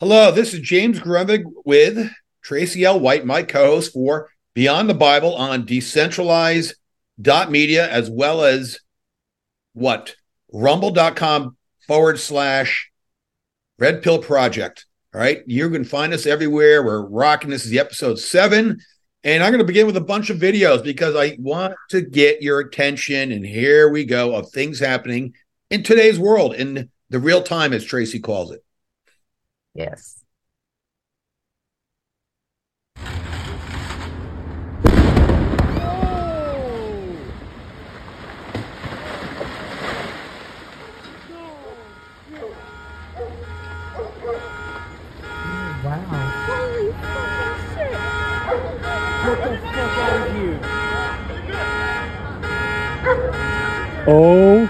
Hello, this is James Grundvig with Traci L. White, my co-host for Beyond the Bible on decentralized.media, as well as what? Rumble.com forward slash Red Pill Project. All right. You can find us everywhere. We're rocking. This is the episode seven. And I'm going to begin with a bunch of videos because I want to get your attention. And here we go of things happening in today's world, in the real time, as Traci calls it. Yes. Wow. Holy fucking shit! Get the fuck out of here. Oh,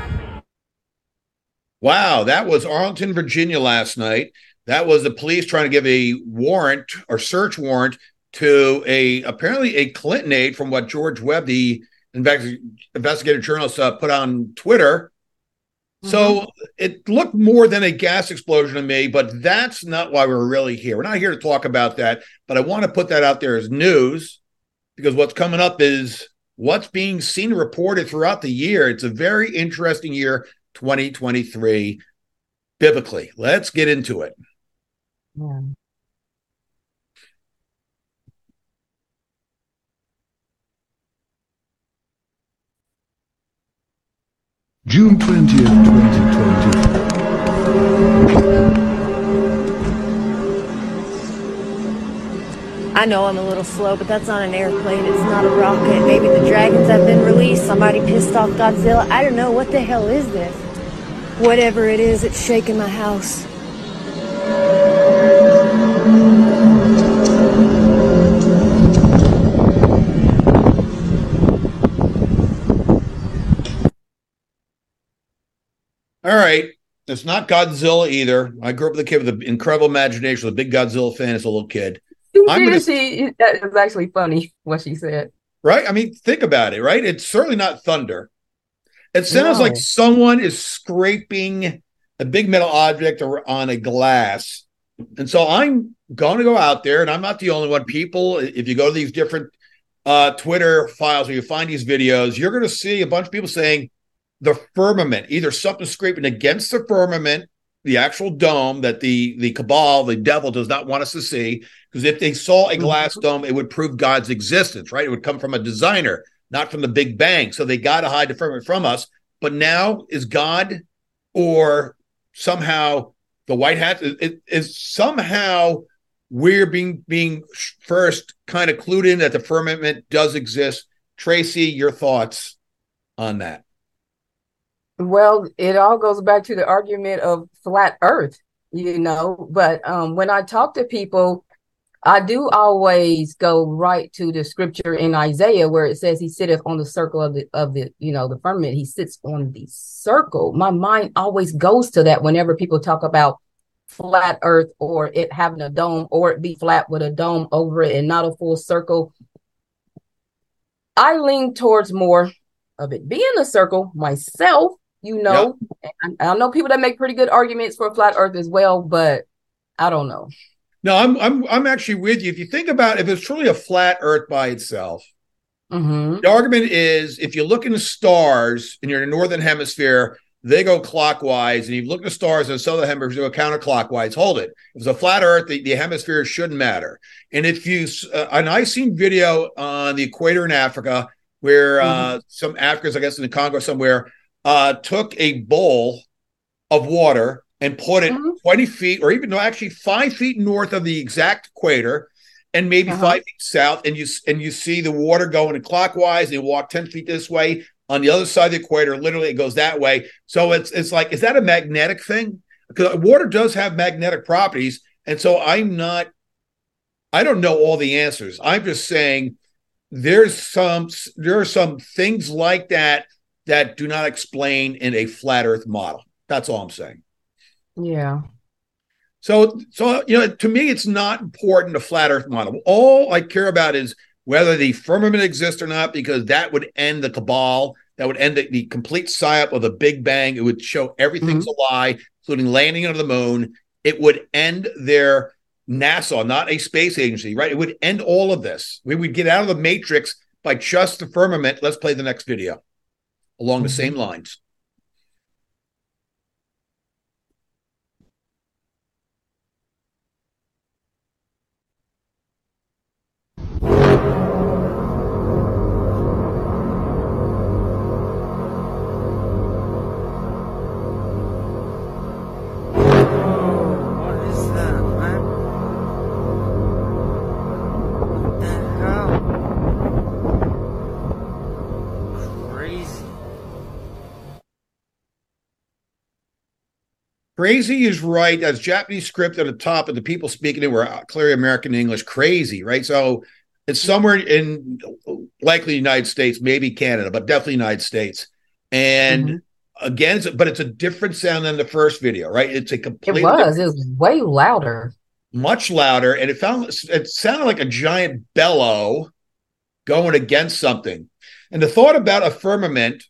Wow, that was Arlington, Virginia last night. That was the police trying to give a warrant or search warrant to a apparently a Clinton aide from what George Webb, the investi- investigative journalist, uh, put on Twitter. So it looked more than a gas explosion to me, but that's not why we're really here. We're not here to talk about that, but I want to put that out there as news because what's coming up is what's being seen reported throughout the year. It's a very interesting year, 2023, biblically. Let's get into it. Yeah. June 20th, 2020. I know I'm a little slow, but that's not an airplane. It's not a rocket. Maybe the dragons have been released. Somebody pissed off Godzilla. I don't know. What the hell is this? Whatever it is, it's shaking my house. It's not Godzilla either. I grew up with a kid with an incredible imagination, was a big Godzilla fan as a little kid. I'm gonna- She that was actually funny what she said. Right? I mean, think about it, right? It's certainly not thunder. It sounds No. like someone is scraping a big metal object or on a glass. And so I'm going to go out there, and I'm not the only one. People, if you go to these different uh, Twitter files where you find these videos, you're going to see a bunch of people saying the firmament, either something scraping against the firmament, the actual dome that the the cabal, the devil, does not want us to see. Because if they saw a glass mm-hmm. dome, it would prove God's existence, right? It would come from a designer, not from the Big Bang. So they got to hide the firmament from us. But now is God or somehow the white hat is somehow we're being being first kind of clued in that the firmament does exist. Traci, your thoughts on that? Well, it all goes back to the argument of flat earth, you know. But um, when I talk to people, I do always go right to the scripture in Isaiah where it says he sitteth on the circle of the of the you know the firmament. He sits on the circle. My mind always goes to that whenever people talk about flat earth or it having a dome or it be flat with a dome over it and not a full circle. I lean towards more of it being a circle myself, you know. And I, I know people that make pretty good arguments for a flat earth as well, but I don't know. No, I'm I'm I'm actually with you. If you think about if it's truly a flat Earth by itself, hmm the argument is if you look in the stars and you're in the northern hemisphere, they go clockwise, and you look at the stars in the southern hemisphere, they go counterclockwise. Hold it. If it's a flat Earth, the, the hemisphere shouldn't matter. And if you uh, and I seen video on the equator in Africa where uh, some Africans, I guess in the Congo somewhere, uh, took a bowl of water and put it Mhm. 20 feet or even no, actually five feet north of the exact equator and maybe Uh-huh. five feet south. And you and you see the water going clockwise. And you walk 10 feet this way. On the other side of the equator literally it goes that way. So it's it's like is that a magnetic thing? Because water does have magnetic properties. And so i'm not i don't know all the answers. I'm just saying there's some there are some things like that that do not explain in a flat earth model that's all i'm saying Yeah. so, so you know, to me, it's not important the flat Earth model. All I care about is whether the firmament exists or not, because that would end the cabal. That would end the, the complete psyop of the Big Bang. It would show everything's mm-hmm. a lie, including landing on the moon. it would end their NASA, not a space agency, right? It would end all of this. We would get out of the matrix by just the firmament. Let's play the next video along the mm-hmm. same lines. Crazy is right. That's Japanese script at the top, and the people speaking it were clearly American English. Crazy, right? So it's somewhere in likely United States, maybe Canada, but definitely United States. And Mhm. again, it's, but it's a different sound than the first video, right? It's a It completely was. It was way louder. much louder, and it found it sounded like a giant bellow going against something. And the thought about a firmament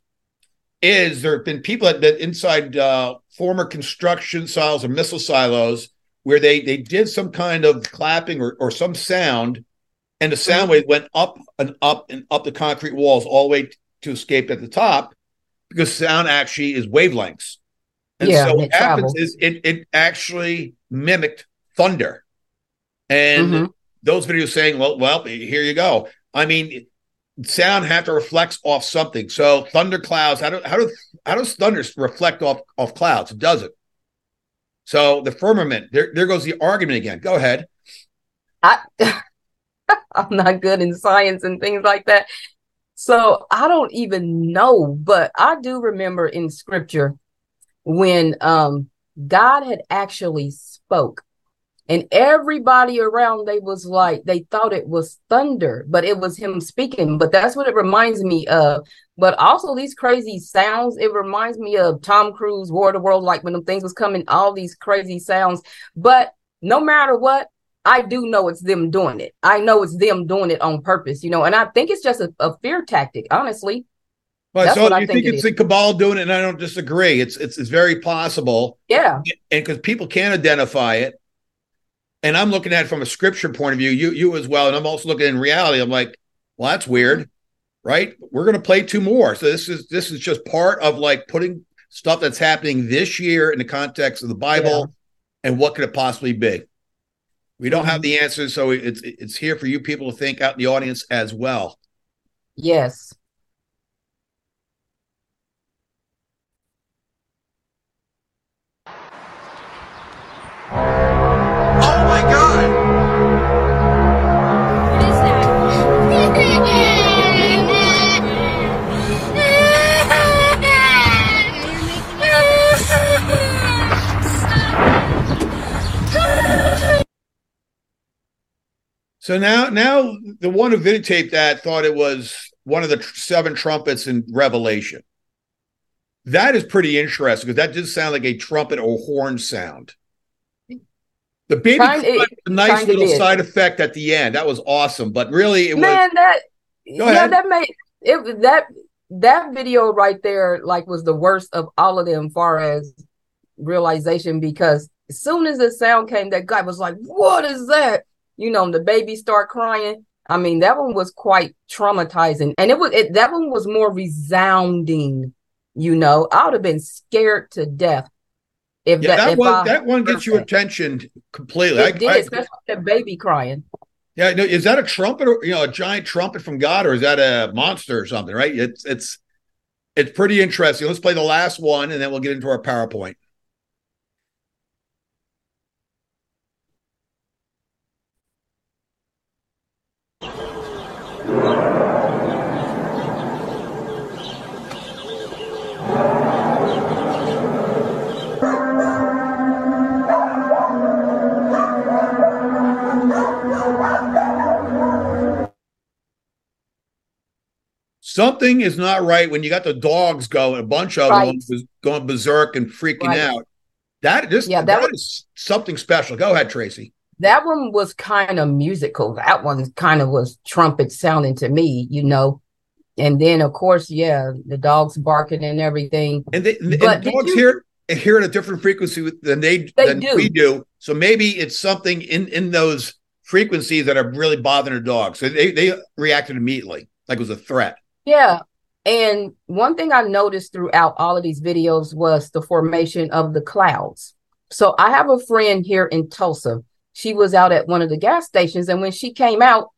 is there have been people that, that inside uh, former construction silos or missile silos where they they did some kind of clapping or, or some sound, and the sound wave went up and up and up the concrete walls all the way to escape at the top because sound actually is wavelengths. And Yeah, so what happens travels. is it it actually mimicked thunder. And Mhm. those videos saying, well, well, here you go. I mean, sound had to reflect off something. So thunder clouds, how do how do how does thunder reflect off off clouds? It doesn't. So the firmament, there, there goes the argument again. Go ahead. I I'm not good in science and things like that. So I don't even know, but I do remember in scripture when um God had actually spoke and everybody around they was like they thought it was thunder, but it was him speaking. But that's what it reminds me of. But also these crazy sounds, it reminds me of Tom Cruise, War of the World, like when them things was coming, all these crazy sounds. But no matter what, I do know it's them doing it. I know it's them doing it on purpose, you know, and I think it's just a, a fear tactic, honestly. Well, That's so what I you think think it it's the cabal doing it, and I don't disagree. It's it's it's very possible, Yeah. and because people can't identify it, and I'm looking at it from a scripture point of view, you you as well, and I'm also looking in reality. I'm like, well, that's weird, right? We're gonna play two more, so this is this is just part of like putting stuff that's happening this year in the context of the Bible, and what could it possibly be? We don't have mm-hmm. the answers, so it's it's here for you people to think out in the audience as well. Yes. So now, now the one who videotaped that thought it was one of the tr- seven trumpets in Revelation. That is pretty interesting because that did sound like a trumpet or horn sound. The baby cry was a nice little side effect at the end. That was awesome, but really, it was Man, that Go yeah, that made it that that video right there like was the worst of all of them far as realization because as soon as the sound came, that guy was like, What is that? You know, the baby start crying. I mean, that one was quite traumatizing. And it was it that one was more resounding, you know. I would have been scared to death if yeah. that, That if one, I that one gets you attention completely. It I- did, I- especially the baby crying. yeah, no, is that a trumpet or you know a giant trumpet from God or is that a monster or something? Right? It's it's it's pretty interesting. Let's play the last one and then we'll get into our PowerPoint. Something is not right when you got the dogs going, a bunch of Right. them was going berserk and freaking Right. out. That just Yeah, that that is something special. Go ahead, Traci. That one was kind of musical. That one kind of was trumpet sounding to me, you know. And then, of course, yeah, the dogs barking and everything. And, they, and did dogs you- hear hear at a different frequency than they, They than do. we do. So maybe it's something in in those frequencies that are really bothering the dogs. So they they reacted immediately, like it was a threat. Yeah. And one thing I noticed throughout all of these videos was the formation of the clouds. So I have a friend here in Tulsa. She was out at one of the gas stations, and when she came out,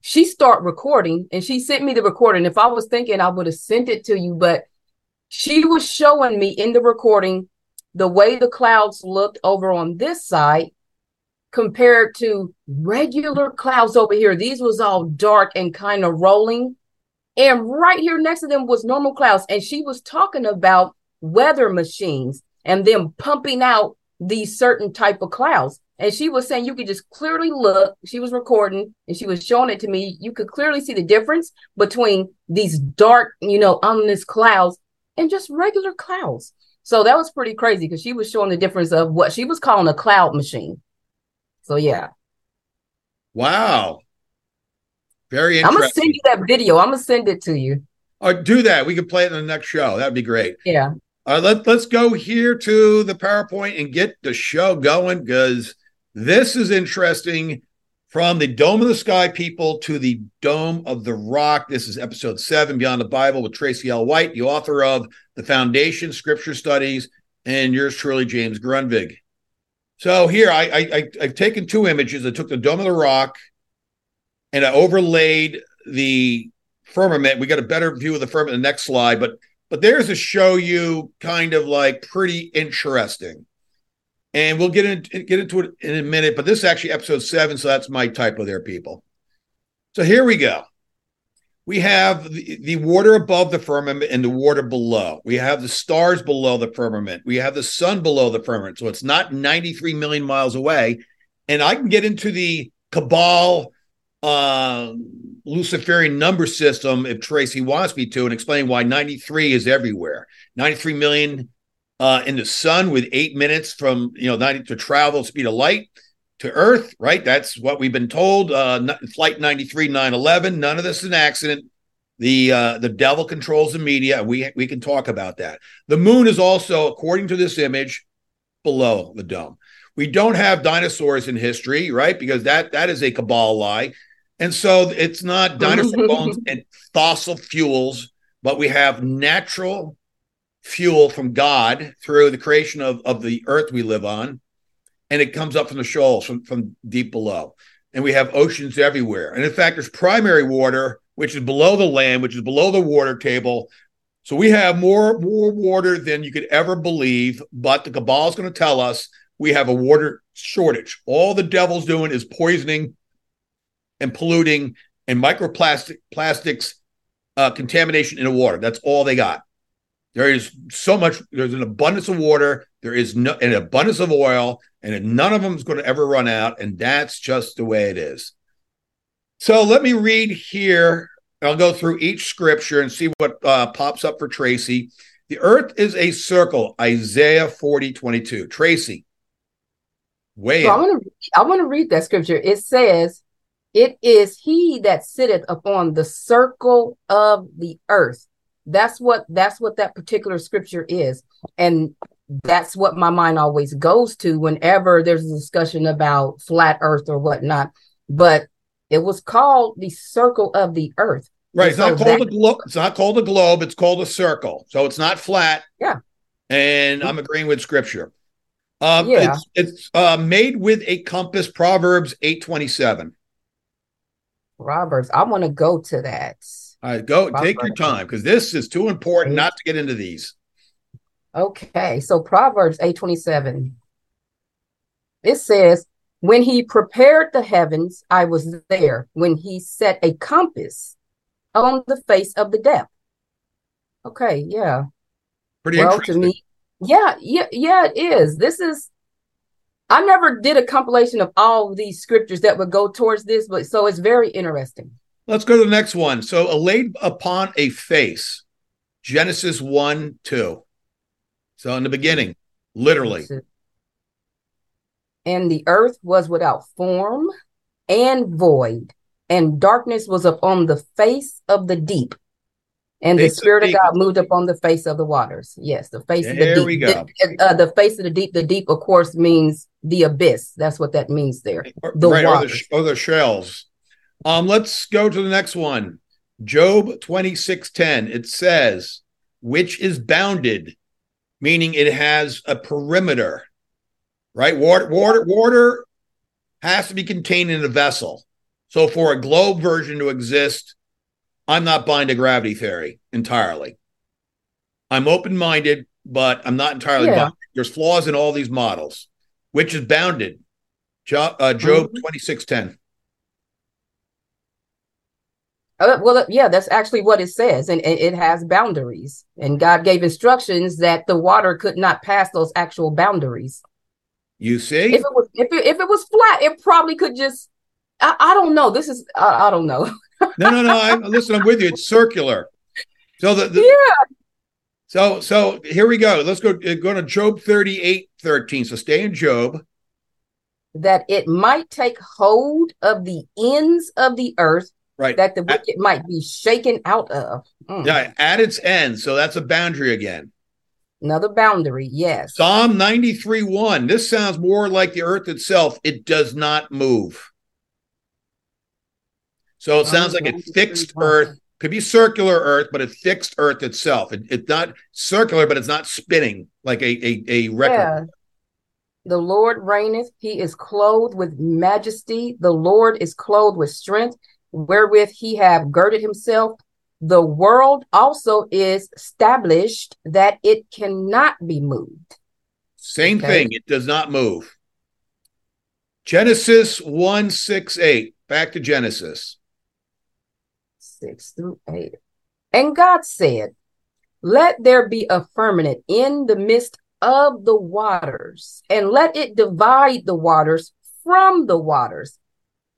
she started recording and she sent me the recording. If I was thinking, I would have sent it to you, but she was showing me in the recording the way the clouds looked over on this side compared to regular clouds over here. These was all dark and kind of rolling. And right here next to them was normal clouds. And she was talking about weather machines and them pumping out these certain type of clouds. And she was saying you could just clearly look. She was recording and she was showing it to me. You could clearly see the difference between these dark, you know, ominous clouds and just regular clouds. So that was pretty crazy because she was showing the difference of what she was calling a cloud machine. So yeah, Wow. Very interesting. I'm gonna send you that video. I'm gonna send it to you. Or do that. We could play it in the next show. That'd be great. Yeah. Uh, let, let's go here to the PowerPoint and get the show going because this is interesting from the Dome of the Sky people to the Dome of the Rock. This is episode seven, Beyond the Bible, with Traci L. White, the author of The Foundation Scripture Studies, and yours truly, James Grundvig. So here, I, I, I, I've taken two images. I took the Dome of the Rock and I overlaid the firmament. We got a better view of the firmament in the next slide, but but there's to show you kind of like pretty interesting. And we'll get into get into it in a minute, but this is actually episode seven, so that's my typo there, people. So here we go. We have the, the water above the firmament and the water below. We have the stars below the firmament. We have the sun below the firmament. So it's not 93 million miles away. And I can get into the cabal uh, Luciferian number system if Traci wants me to and explain why 93 is everywhere. 93 million uh, in the sun with eight minutes from you know 90 to travel speed of light to Earth, right? That's what we've been told. Uh, flight 93, 911. None of this is an accident. The uh, the devil controls the media. We we can talk about that. The moon is also, according to this image, below the dome. We don't have dinosaurs in history, right? Because that that is a cabal lie. And so it's not dinosaur mm-hmm. bones and fossil fuels, but we have natural fuel from God through the creation of, of the earth we live on. And it comes up from the shoals from, from deep below. And we have oceans everywhere. And in fact, there's primary water, which is below the land, which is below the water table. So we have more, more water than you could ever believe. But the cabal is going to tell us we have a water shortage. All the devil's doing is poisoning and polluting and microplastic plastics uh, contamination in the water. That's all they got. There is so much. There's an abundance of water. There is no an abundance of oil, and none of them is going to ever run out. And that's just the way it is. So let me read here. I'll go through each scripture and see what uh, pops up for Traci. The earth is a circle. Isaiah 40, 22. Traci. Way So I want to I want to read that scripture. It says, "It is he that sitteth upon the circle of the earth." That's what that's what that particular scripture is, and that's what my mind always goes to whenever there's a discussion about flat Earth or whatnot. But it was called the circle of the earth. Right. It's So not called that- a globe. It's not called a globe. It's called a circle. So it's not flat. Yeah. And mm-hmm. I'm agreeing with scripture. Um, Yeah. It's, it's uh, made with a compass. Proverbs eight twenty seven. Roberts, I want to go to that. All right, go Proverbs. take your time because this is too important not to get into these. Okay, so Proverbs 8:27. It says, "When he prepared the heavens, I was there. When he set a compass on the face of the depth." Okay, yeah. Pretty well, to me, yeah, yeah, yeah, it is. This is I never did a compilation of all these scriptures that would go towards this, but so it's very interesting. Let's go to the next one. So, a laid upon a face, Genesis 1 2. So, in the beginning, literally. And the earth was without form and void, and darkness was upon the face of the deep. And the spirit of. God moved upon the face of the waters. Yes, the face of the There deep. we go. The, uh, the face of the deep. The deep, of course, means the abyss. That's what that means there. The right, or the, or the shells. Um, let's go to the next one. Job 26:10. It says, which is bounded, meaning it has a perimeter. Right? Water, water, water has to be contained in a vessel. So for a globe version to exist, I'm not buying the gravity theory entirely. I'm open-minded, but I'm not entirely Yeah. There's flaws in all these models. Which is bounded. Jo- uh, Job Mhm. 26:10. Uh, well, uh, yeah, that's actually what it says, and, and it has boundaries. And God gave instructions that the water could not pass those actual boundaries. You see? If it was, if it, if it was flat, it probably could just. I, I don't know. This is I, I don't know. No, no, no. I, listen, I'm with you. It's circular. So the, the Yeah. so so here we go. Let's go uh, go to Job 38, 13. So stay in Job. That it might take hold of the ends of the earth, Right. that the wicked might be shaken out of. Mm. Yeah, at its end. So that's a boundary again. Another boundary, yes. Psalm 93, 1. This sounds more like the earth itself. It does not move. So it sounds like a fixed earth. Could be circular earth, but a fixed earth itself. It, it's not circular, but it's not spinning like a a, a record. Yeah. The Lord reigneth, he is clothed with majesty. The Lord is clothed with strength, wherewith he have girded himself. The world also is established that it cannot be moved. Same Okay. thing. It does not move. Genesis 1 6 8. Back to Genesis. Six through eight. And God said, Let there be a firmament in the midst of the waters, and let it divide the waters from the waters.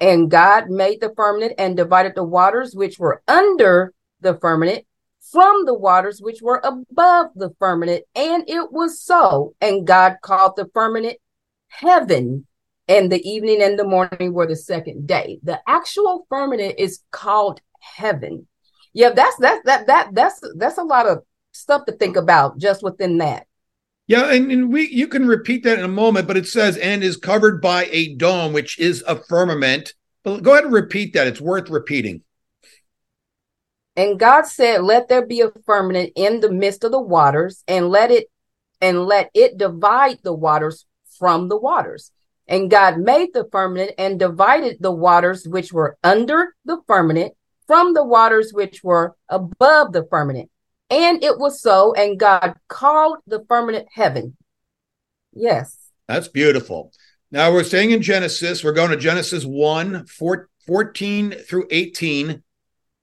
And God made the firmament and divided the waters which were under the firmament from the waters which were above the firmament. And it was so. And God called the firmament heaven. And the evening and the morning were the second day. The actual firmament is called heaven. Yeah, that's that's that that that's that's a lot of stuff to think about just within that. Yeah, and, and we you can repeat that in a moment, but it says and is covered by a dome, which is a firmament. But go ahead and repeat that. It's worth repeating. And God said, Let there be a firmament in the midst of the waters, and let it and let it divide the waters from the waters. And God made the firmament and divided the waters which were under the firmament from the waters which were above the firmament. And it was so, and God called the firmament heaven. Yes. That's beautiful. Now we're staying in Genesis. We're going to Genesis 1 4, 14 through 18,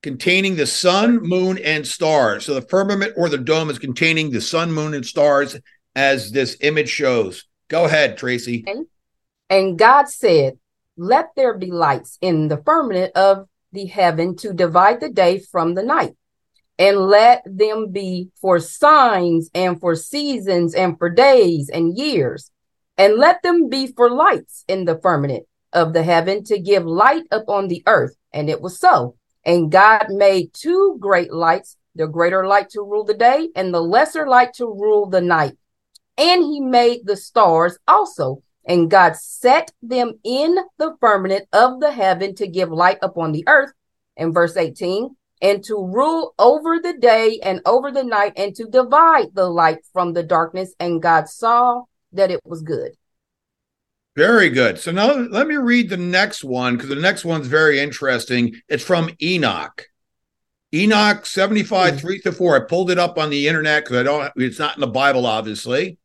containing the sun, moon, and stars. So the firmament or the dome is containing the sun, moon, and stars, as this image shows. Go ahead, Traci. And God said, Let there be lights in the firmament of the heaven to divide the day from the night, and let them be for signs and for seasons and for days and years, and let them be for lights in the firmament of the heaven to give light upon the earth. And it was so. And God made two great lights, the greater light to rule the day, and the lesser light to rule the night. And he made the stars also. And God set them in the firmament of the heaven to give light upon the earth. In verse 18, and to rule over the day and over the night, and to divide the light from the darkness. And God saw that it was good. Very good. So now let me read the next one because the next one's very interesting. It's from Enoch. Enoch 75, Hmm. 3 to 4. I pulled it up on the internet because I don't it's not in the Bible, obviously.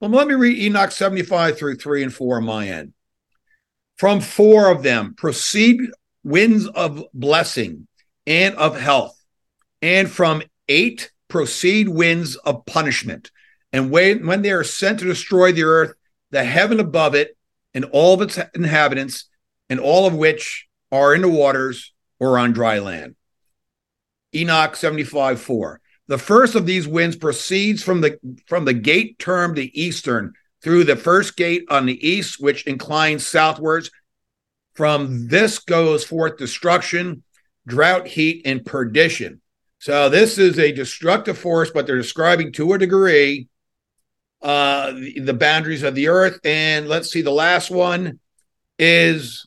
Well, let me read Enoch 75 through 3 and 4 on my end. From four of them proceed winds of blessing and of health, and from eight proceed winds of punishment. And when, when they are sent to destroy the earth, the heaven above it, and all of its inhabitants, and all of which are in the waters or on dry land. Enoch 75 4. The first of these winds proceeds from the from the gate termed the eastern through the first gate on the east, which inclines southwards. From this goes forth destruction, drought, heat, and perdition. So this is a destructive force, but they're describing to a degree uh the, the boundaries of the earth. And let's see, the last one is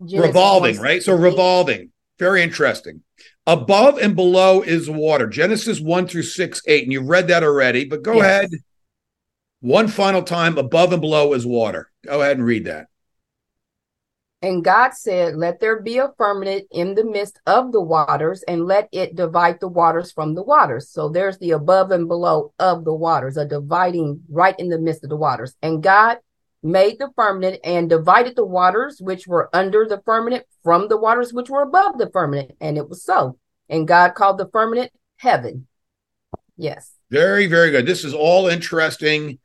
revolving, right? So revolving. Very interesting. Above and below is water. Genesis 1 through 6, 8. And you've read that already, but go Yes. ahead. One final time, above and below is water. Go ahead and read that. And God said, Let there be a firmament in the midst of the waters, and let it divide the waters from the waters. So there's the above and below of the waters, a dividing right in the midst of the waters. And God made the firmament and divided the waters which were under the firmament from the waters which were above the firmament. And it was so. And God called the firmament heaven. Yes. Very, very good. This is all interesting.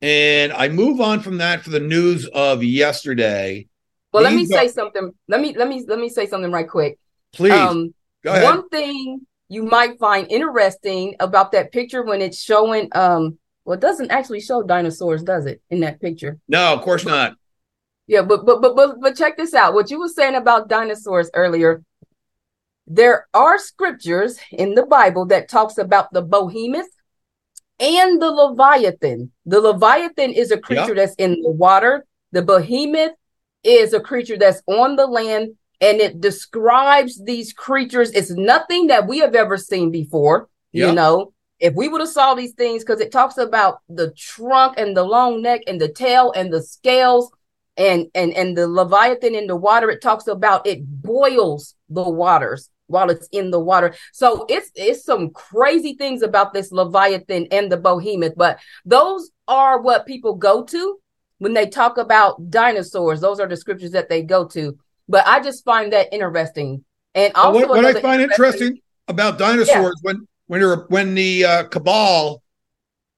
And I move on from that for the news of yesterday. Well, let me are- say something. Let me let me let me say something right quick. Please Um, go ahead. One thing you might find interesting about that picture when it's showing um well it doesn't actually show dinosaurs, does it, in that picture? no, of course not. Yeah, but but but but but check this out. What you were saying about dinosaurs earlier. There are scriptures in the Bible that talks about the behemoth and the leviathan. The leviathan is a creature that's in the water. The behemoth is a creature that's on the land and it describes these creatures. It's nothing that we have ever seen before. Yeah. You know, if we would have saw these things, because it talks about the trunk and the long neck and the tail and the scales and and and the leviathan in the water, it talks about it boils the waters while it's in the water. So it's it's some crazy things about this leviathan and the behemoth, but those are what people go to when they talk about dinosaurs. Those are the scriptures that they go to. But I just find that interesting. And also what, what I find interesting about dinosaurs when when you're, when the uh, cabal,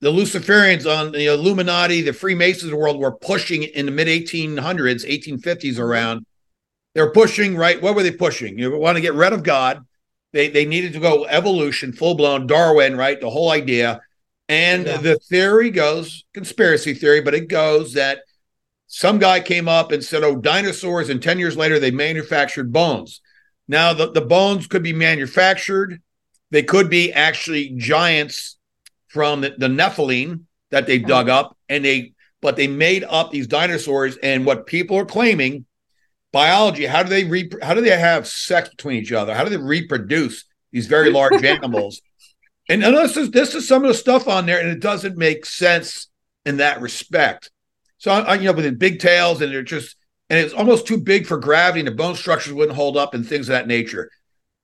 the Luciferians on the Illuminati, the Freemasons of the world were pushing in the mid 1800s, 1850s around. They were pushing right. What were they pushing? You want to get rid of God. They they needed to go evolution, full blown Darwin, right? The whole idea. And Yeah. the theory goes conspiracy theory, but it goes that some guy came up and said, "Oh, dinosaurs," and ten years later they manufactured bones. Now the, the bones could be manufactured. They could be actually giants from the, the Nephilim that they dug up, and they but they made up these dinosaurs. And what people are claiming, biology, how do they re, how do they have sex between each other? How do they reproduce these very large animals? And, and this is this is some of the stuff on there, and it doesn't make sense in that respect. So I, you know, with the big tails, and they're just and it's almost too big for gravity, and the bone structures wouldn't hold up, and things of that nature.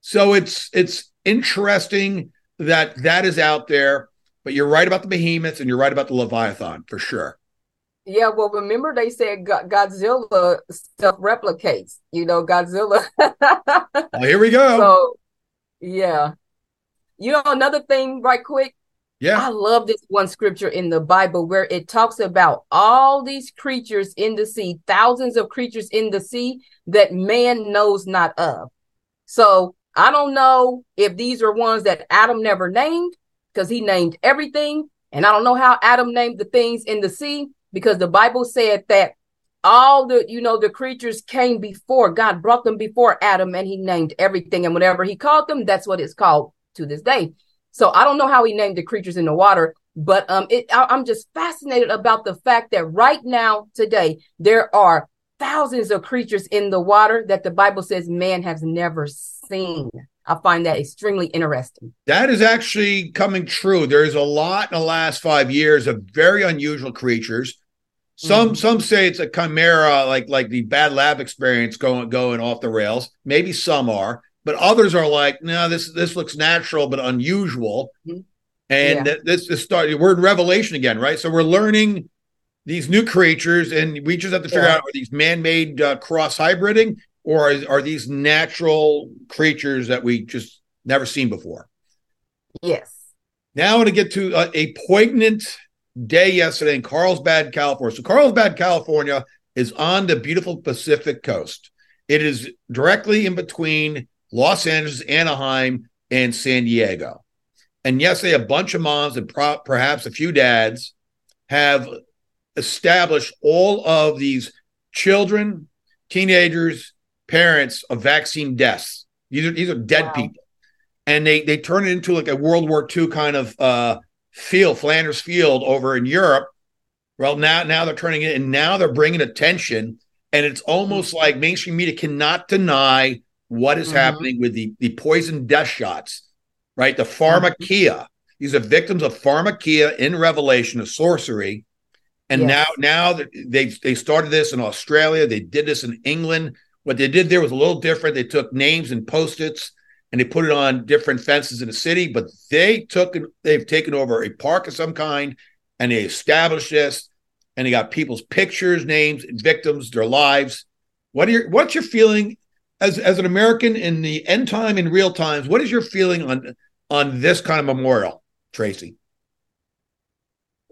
So it's it's interesting that that is out there. But you're right about the behemoths, and you're right about the leviathan for sure. Yeah, well, remember they said Godzilla self replicates. You know, Godzilla. Well, here we go. so, yeah. You know, another thing, right quick. yeah, I love this one scripture in the Bible where it talks about all these creatures in the sea, thousands of creatures in the sea that man knows not of. So I don't know if these are ones that Adam never named because he named everything. And I don't know how Adam named the things in the sea because the Bible said that all the, you know, the creatures came before God brought them before Adam and he named everything. And whatever he called them, that's what it's called to this day. So I don't know how he named the creatures in the water, but um, it, I, I'm just fascinated about the fact that right now, today, there are thousands of creatures in the water that the Bible says man has never seen. I find that extremely interesting. that is actually coming true. There's a lot in the last five years of very unusual creatures. Some Mhm. some say it's a chimera, like like the bad lab experience going going off the rails. Maybe some are, but others are like, no, this this looks natural but unusual. Mhm. And Yeah. this is start. We're in Revelation again, right? So we're learning these new creatures, and we just have to figure Yeah. out are these man-made uh, cross hybriding, or is, are these natural creatures that we just never seen before? Yes. Now I want to get to uh, a poignant day yesterday in Carlsbad, California. So Carlsbad, California is on the beautiful Pacific coast. It is directly in between Los Angeles, Anaheim, and San Diego. And yesterday, a bunch of moms and pro- perhaps a few dads have established all of these children, teenagers, parents of vaccine deaths. These are, these are dead Wow. people. and they they turn it into like a World War II kind of uh, field, Flanders Field over in Europe. Well, now now they're turning it, and now they're bringing attention, and it's almost like mainstream media cannot deny what is Mhm. happening with the the poison death shots, right? The pharmakia. These are victims of pharmakia in Revelation of sorcery, and Yes. now now they they started this in Australia. They did this in England. What they did there was a little different. They took names and post-its and they put it on different fences in the city, but they took they've taken over a park of some kind and they established this and they got people's pictures, names, victims, their lives. What are your what's your feeling as as an American in the end time in real times? What is your feeling on on this kind of memorial, Traci?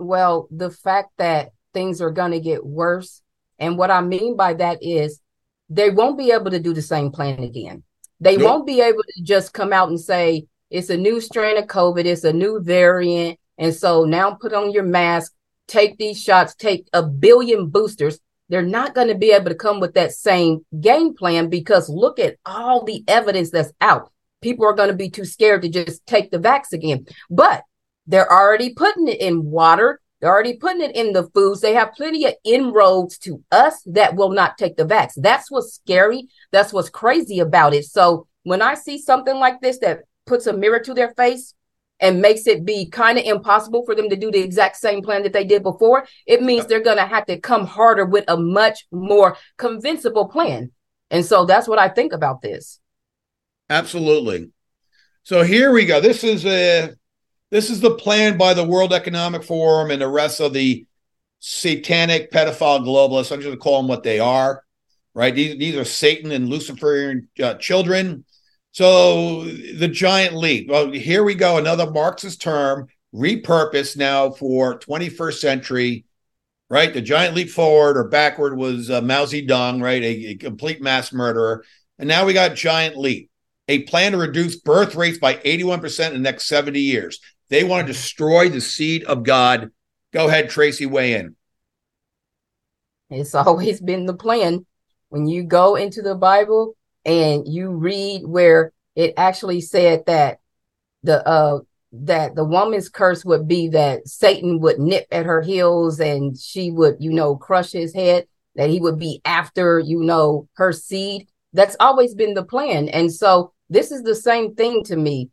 Well, the fact that things are going to get worse. And what I mean by that is they won't be able to do the same plan again. They Nope. won't be able to just come out and say, it's a new strain of COVID, it's a new variant. And so now put on your mask, take these shots, take a billion boosters. They're not going to be able to come with that same game plan because look at all the evidence that's out. People are going to be too scared to just take the vax again. But they're already putting it in water. They're already putting it in the foods. They have plenty of inroads to us that will not take the vax. That's what's scary. That's what's crazy about it. So when I see something like this that puts a mirror to their face and makes it be kind of impossible for them to do the exact same plan that they did before, it means they're going to have to come harder with a much more convincible plan. And so that's what I think about this. Absolutely. So here we go. This is a this is the plan by the World Economic Forum and the rest of the satanic pedophile globalists. I'm just going to call them what they are, right? These these are Satan and Luciferian uh, children. So the giant leap. Well, here we go. Another Marxist term repurposed now for 21st century. Right, the giant leap forward or backward was uh, Mao Zedong, right, a, a complete mass murderer, and now we got giant leap a plan to reduce birth rates by 81% in the next 70 years. They want to destroy the seed of God. Go ahead, Traci, weigh in. It's always been the plan. When you go into the Bible and you read where it actually said that the uh that the woman's curse would be that Satan would nip at her heels and she would, you know, crush his head, that he would be after, you know, her seed. That's always been the plan. And so this is the same thing to me.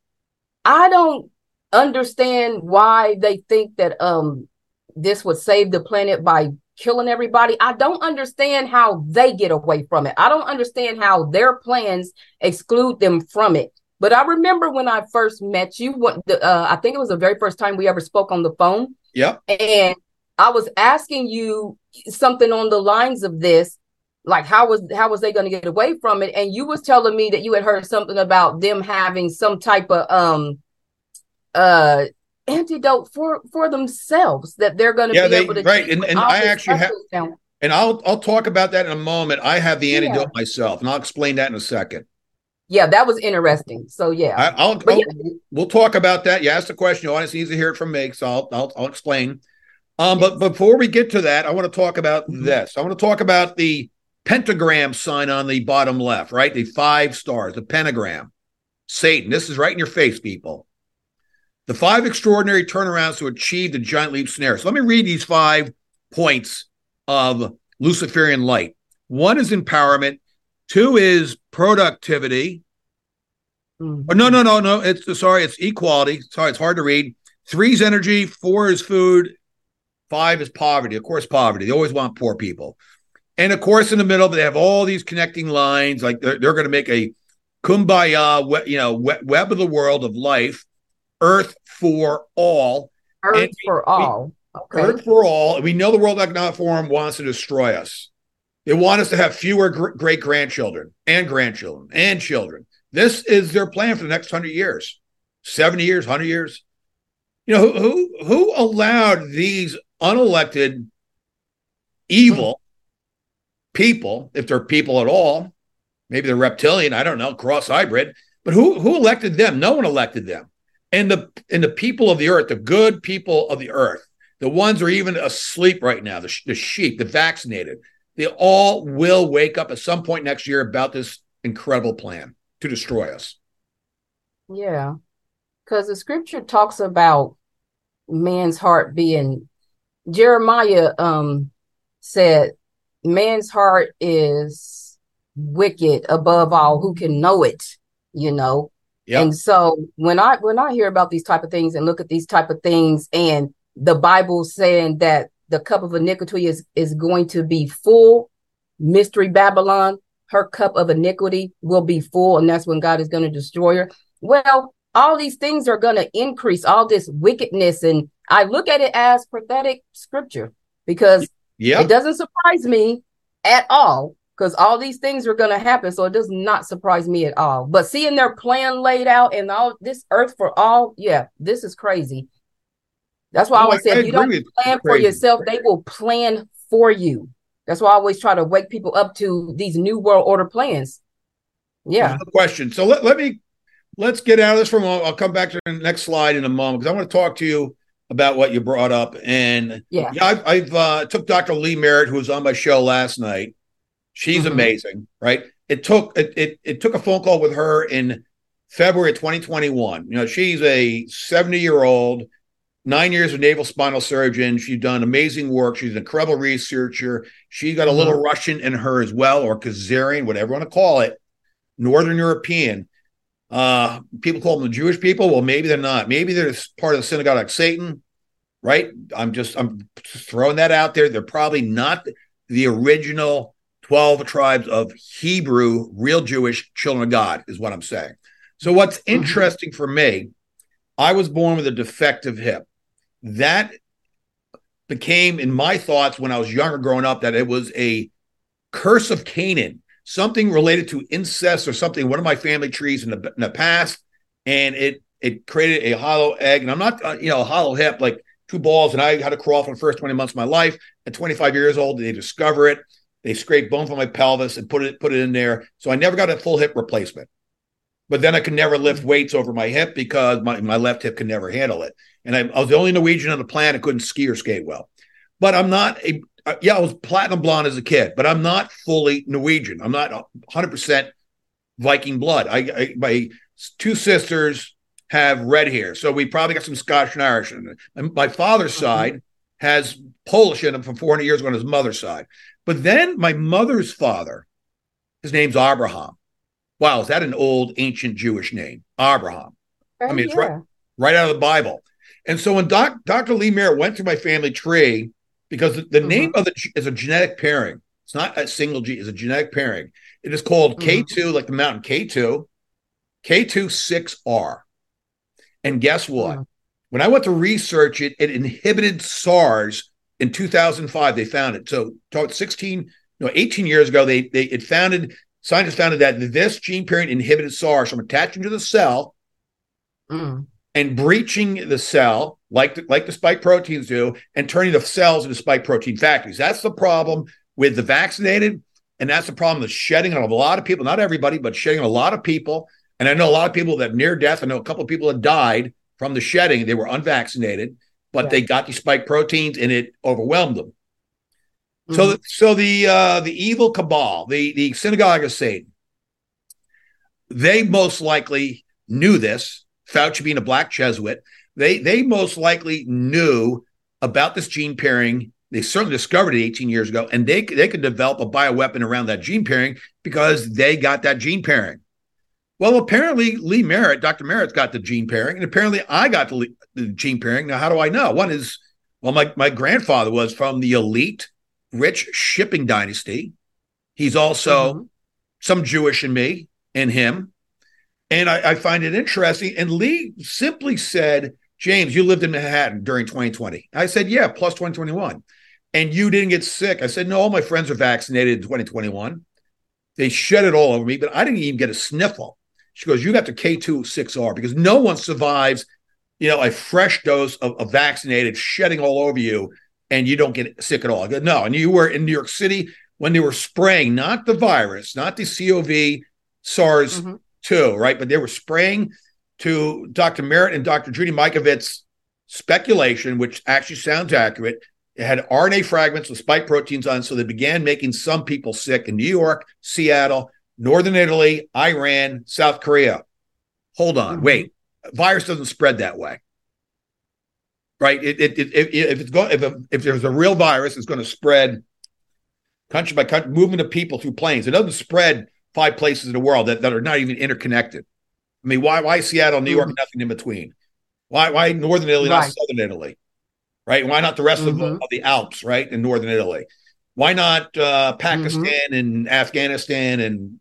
I don't understand why they think that um this would save the planet by killing everybody. I don't understand how they get away from it. I don't understand how their plans exclude them from it. But I remember when I first met you, what the, uh, I think it was the very first time we ever spoke on the phone, Yep. and I was asking you something on the lines of this, like how was how was they going to get away from it? And you was telling me that you had heard something about them having some type of um uh antidote for for themselves that they're going to Yeah, be they- able to right, and- and I actually have- down. And I'll I'll talk about that in a moment. I have the Yeah. antidote myself, and I'll explain that in a second. Yeah, that was interesting. So yeah, I, I'll, I'll- yeah, we'll talk about that. You asked the question. Audience needs to hear it from me, so I'll I'll, I'll explain. Um, but before we get to that, I want to talk about Mhm. this. I want to talk about the pentagram sign on the bottom left, right? The five stars, the pentagram. Satan. This is right in your face, people. The five extraordinary turnarounds to achieve the giant leap scenario. So let me read these five points of Luciferian light. One is empowerment. Two is productivity. Mhm. Oh, no, no, no, no. It's sorry, it's equality. Sorry, it's hard to read. Three is energy, four is food, five is poverty. Of course, poverty. They always want poor people. And of course, in the middle, they have all these connecting lines. Like they're, they're going to make a kumbaya, you know, web of the world of life, earth for all, Earth and we- for all. Okay. earth for all. We know the World Economic Forum wants to destroy us. They want us to have fewer gr- great grandchildren and grandchildren and children. This is their plan for the next hundred years, seventy years, hundred years. You know who who, who allowed these unelected evil people, if they're people at all, maybe they're reptilian, I don't know, cross hybrid, but who who elected them? No one elected them. And the and the people of the earth, the good people of the earth, the ones who are even asleep right now, the, the sheep, the vaccinated, they all will wake up at some point next year about this incredible plan to destroy us. Yeah. Because the scripture talks about man's heart being Jeremiah um said man's heart is wicked above all who can know it, you know. Yep. And so when I when I hear about these type of things and look at these type of things and the Bible saying that the cup of iniquity is is going to be full, mystery Babylon, her cup of iniquity will be full, and that's when God is going to destroy her. Well, all these things are going to increase, all this wickedness, and I look at it as prophetic scripture because Yeah. it doesn't surprise me at all because all these things are going to happen. So it does not surprise me at all. But seeing their plan laid out and all this earth for all, yeah, this is crazy. That's why I always I- say if you don't plan for yourself, they will plan for you. That's why I always try to wake people up to these new world order plans. Yeah. No question. So let, let me let's get out of this for a moment. I'll come back to the next slide in a moment because I want to talk to you about what you brought up. And Yeah. yeah, I've, I've uh, took Dr. Lee Merritt, who was on my show last night. She's Mhm. amazing, right? It took it, it it took a phone call with her in February of 2021. You know, she's a 70 year old, nine years of naval spinal surgeon. She's done amazing work. She's an incredible researcher. She's got a little Russian in her as well, or Khazarian, whatever you want to call it, Northern European. Uh, people call them the Jewish people. Well, maybe they're not. Maybe they're part of the synagogue like Satan, right? I'm just I'm just throwing that out there. They're probably not the original 12 tribes of Hebrew, real Jewish children of God, is what I'm saying. So, what's interesting for me, I was born with a defective hip. That became in my thoughts when I was younger growing up that it was a curse of Canaan, something related to incest or something, one of my family trees in the, in the past. And it it created a hollow egg. And I'm not, uh, you know, a hollow hip, like two balls. And I had to crawl for the first 20 months of my life. At 25 years old, they discover it. They scrape bone from my pelvis and put it put it in there. So I never got a full hip replacement. But then I could never lift weights over my hip because my, my left hip could never handle it. And I, I was the only Norwegian on the planet couldn't ski or skate well. But I'm not a yeah, I was platinum blonde as a kid, but I'm not fully Norwegian. I'm not 100% Viking blood. I, I my two sisters have red hair, so we probably got some Scottish and Irish. And my father's mm-hmm. side has Polish in him from 400 years ago on his mother's side. But then my mother's father, his name's Abraham. Wow, is that an old ancient Jewish name? Abraham. I mean, it's right, right out of the Bible. And so when doc, Dr. Lee Merritt went through my family tree, because the, the name mm-hmm. of the is a genetic pairing. It's not a single G, it's a genetic pairing. It is called K2, mm-hmm. like the mountain K2, K26R. And guess what? Mm. When I went to research it, it inhibited SARS in 2005. They found it. So, 16, no, 18 years ago, they they it founded scientists founded that this gene pairing inhibited SARS from attaching to the cell Mm. and breaching the cell like the, like the spike proteins do and turning the cells into spike protein factories. That's the problem with the vaccinated. And that's the problem with shedding on a lot of people, not everybody, but shedding on a lot of people. And I know a lot of people that near death. I know a couple of people that died from the shedding. They were unvaccinated, but Yeah. they got these spike proteins and it overwhelmed them. Mm-hmm. So, the, so the uh, the evil cabal, the the synagogue of Satan, they most likely knew this. Fauci being a black Jesuit, they they most likely knew about this gene pairing. They certainly discovered it 18 years ago, and they they could develop a bioweapon around that gene pairing because they got that gene pairing. Well, apparently Lee Merritt, Dr. Merritt's got the gene pairing, and apparently I got the, the gene pairing. Now, how do I know? One is, well, my my grandfather was from the elite, rich shipping dynasty. He's also Mhm. some Jewish in me and him. And I, I find it interesting. And Lee simply said, James, you lived in Manhattan during 2020. I said, yeah, plus 2021. And you didn't get sick. I said, no, all my friends are vaccinated in 2021. They shed it all over me, but I didn't even get a sniffle. She goes, you got the K26R because no one survives, you know, a fresh dose of, of vaccinated shedding all over you and you don't get sick at all. Go, no. And you were in New York City when they were spraying, not the virus, not the COV, SARS Mhm. 2, right? But they were spraying to Dr. Merritt and Dr. Judy Mikovits speculation, which actually sounds accurate. It had RNA fragments with spike proteins on, so they began making some people sick in New York, Seattle, Northern Italy, Iran, South Korea. hold on, Mhm. wait, virus doesn't spread that way. Right? It, it, it, if- if it's going, if, a, if there's a real virus, it's going to spread country by country, movement of people through planes. It doesn't spread five places in the world that, that are not even interconnected. I mean, why, why Seattle, New York, Mhm. nothing in between? Why, why Northern Italy, not Southern Italy? Right? Why not the rest of, Mhm. of the Alps, right? In Northern Italy? Why not uh, Pakistan and Afghanistan and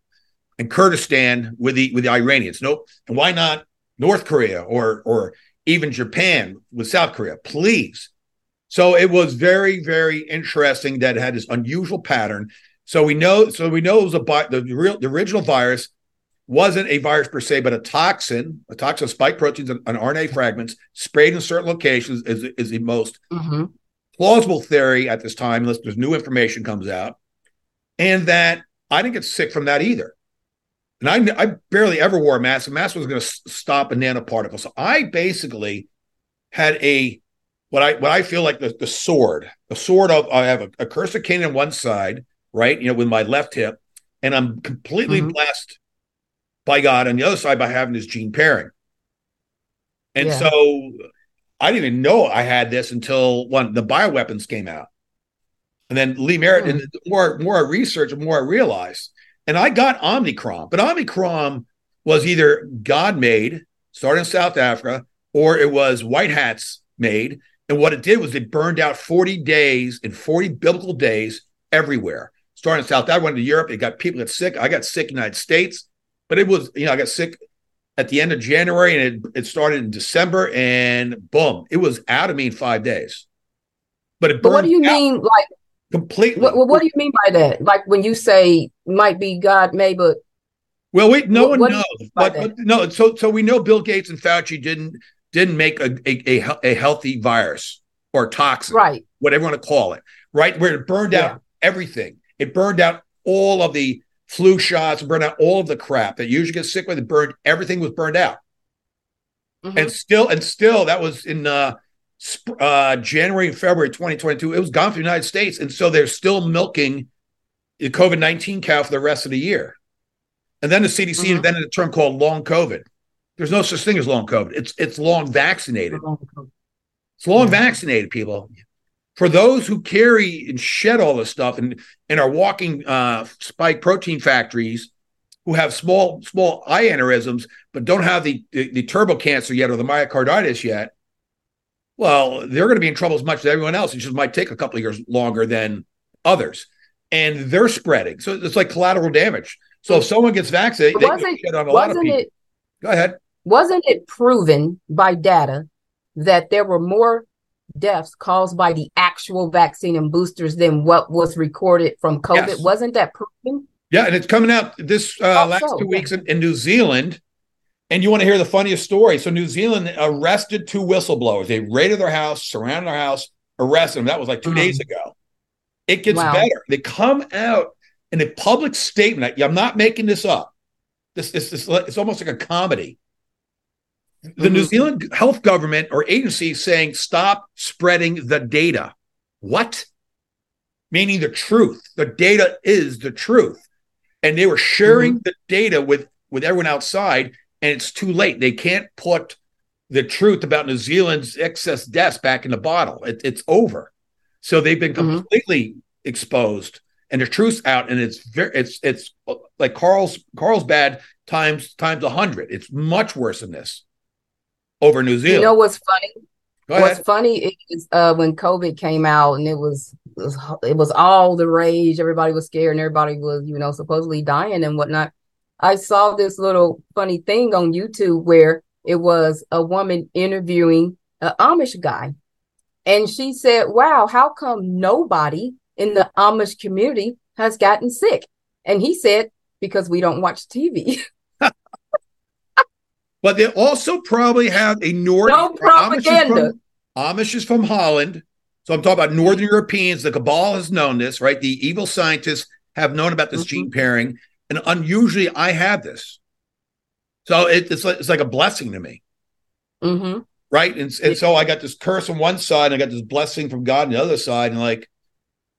and Kurdistan with the with the Iranians? Nope. And why not North Korea or or even Japan with South Korea? Please. So it was very very interesting that it had this unusual pattern. So we know so we know it was a bi- the real the original virus wasn't a virus per se, but a toxin, a toxin of spike proteins and, and RNA fragments sprayed in certain locations is, is the most hmm plausible theory at this time, unless there's new information comes out, and that I didn't get sick from that either. And I, I barely ever wore a mask. A mask was going to stop a nanoparticle. So I basically had a what I what I feel like the, the sword, the sword of I have a, a cursor cane on one side, right? You know, with my left hip, and I'm completely Mhm. blessed by God on the other side by having this gene pairing. And Yeah. so I didn't even know I had this until when the bioweapons came out. And then Lee Merritt, Hmm. and the more more I researched, the more I realized. And I got Omicron, but Omicron was either God made, started in South Africa, or it was white hats made. And what it did was it burned out 40 days in 40 biblical days everywhere. Starting in South Africa, went to Europe, it got people got sick. I got sick in the United States, but it was, you know, I got sick at the end of January and it, it started in December and boom, it was out of me in five days. But it But what do you out mean, like, completely. what, what do you mean by that? Like when you say might be God made, but Well, we no What- one knows, but, but no. So, so we know Bill Gates and Fauci didn't didn't make a a, a, a healthy virus or toxin, right, whatever you want to call it, right? Where it burned out everything. It burned out all of the flu shots, burned out all of the crap that you usually get sick with. It burned everything was burned out, Mhm. and still and still that was in uh, uh, January and February 2022. It was gone from the United States, and so they're still milking the COVID 19 cow for the rest of the year. And then the CDC Mhm. invented a term called long COVID. There's no such thing as long COVID. It's it's long vaccinated. It's long Mhm. vaccinated people. For those who carry and shed all this stuff and and are walking uh, spike protein factories, who have small small eye aneurysms but don't have the, the the turbo cancer yet or the myocarditis yet, well, they're going to be in trouble as much as everyone else. It just might take a couple of years longer than others, and they're spreading. So it's like collateral damage. So if someone gets vaccinated, they wasn't- get on a lot of people. it Go ahead. wasn't it proven by data that there were more deaths caused by the actual vaccine and boosters than what was recorded from COVID? Yes. Wasn't that proven? Yeah, and it's coming out this uh, Oh, last so, two weeks in, in New Zealand. And you want to hear the funniest story? So New Zealand arrested two whistleblowers. They raided their house, surrounded their house, arrested them. That was like 2 Mhm. days ago. It gets Wow. better. They come out in a public statement. I'm not making this up. This, this, this it's almost like a comedy. The New Mhm. Zealand health government or agency saying stop spreading the data. What? Meaning the truth. The data is the truth. And they were sharing the data with with everyone outside, and it's too late. They can't put the truth about New Zealand's excess deaths back in the bottle. It, it's over. So they've been Mhm. completely exposed, and the truth's out, and it's very it's it's like Carl's Carl's bad times times a hundred. It's much worse than this over New Zealand. You know what's funny? What's funny is uh, when COVID came out and it was, it was it was all the rage. Everybody was scared and everybody was, you know, supposedly dying and whatnot. I saw this little funny thing on YouTube where it was a woman interviewing an Amish guy. And she said, Wow, how come nobody in the Amish community has gotten sick? And he said, Because we don't watch TV. But they also probably have a North No propaganda. Amish is, from, Amish is from Holland. So I'm talking about Northern Europeans. The cabal has known this, right? The evil scientists have known about this Mhm. gene pairing. And unusually, I have this. So it, it's, like, it's like a blessing to me, hmm right? And, and so I got this curse on one side, and I got this blessing from God on the other side. And like,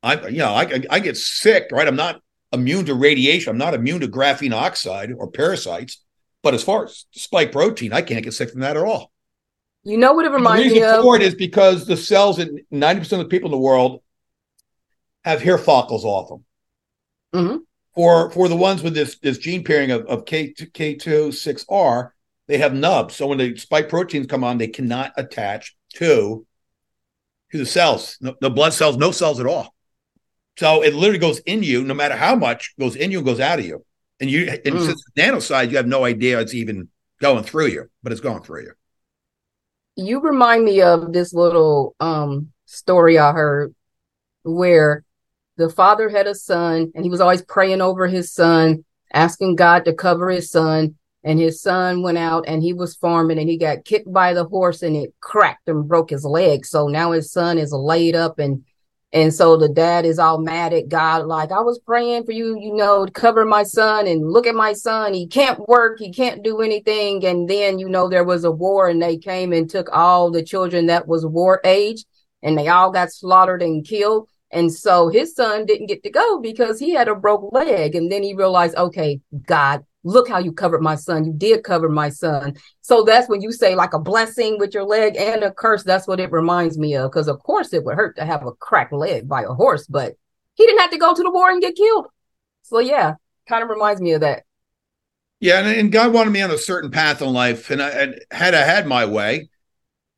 I, you know, I, I get sick, right? I'm not immune to radiation. I'm not immune to graphene oxide or parasites, But as far as spike protein, I can't get sick from that at all. You know what it reminds me of? The reason for it is because the cells in 90% of the people in the world have hair follicles off them. Mhm. For for the ones with this this gene pairing of, of K K2 6R, they have nubs. So when the spike proteins come on, they cannot attach to to the cells. No, no blood cells, no cells at all. So it literally goes in you, no matter how much goes in you and goes out of you. And you and Mm. since it's nano size, you have no idea it's even going through you, but it's going through you. you remind me of this little um story I heard where the father had a son and he was always praying over his son, asking God to cover his son. And his son went out and he was farming and he got kicked by the horse and it cracked and broke his leg. So now his son is laid up and and so the dad is all mad at God, like, I was praying for you, you know, to cover my son and look at my son. He can't work, he can't do anything. And then, you know, there was a war and they came and took all the children that was war age and they all got slaughtered and killed. And so his son didn't get to go because he had a broke leg. And then he realized, okay, God, look how you covered my son. You did cover my son. So that's when you say like a blessing with your leg and a curse. That's what it reminds me of. Because of course it would hurt to have a cracked leg by a horse, but he didn't have to go to the war and get killed. So yeah, kind of reminds me of that. Yeah, and, and God wanted me on a certain path in life, and I and had I had my way,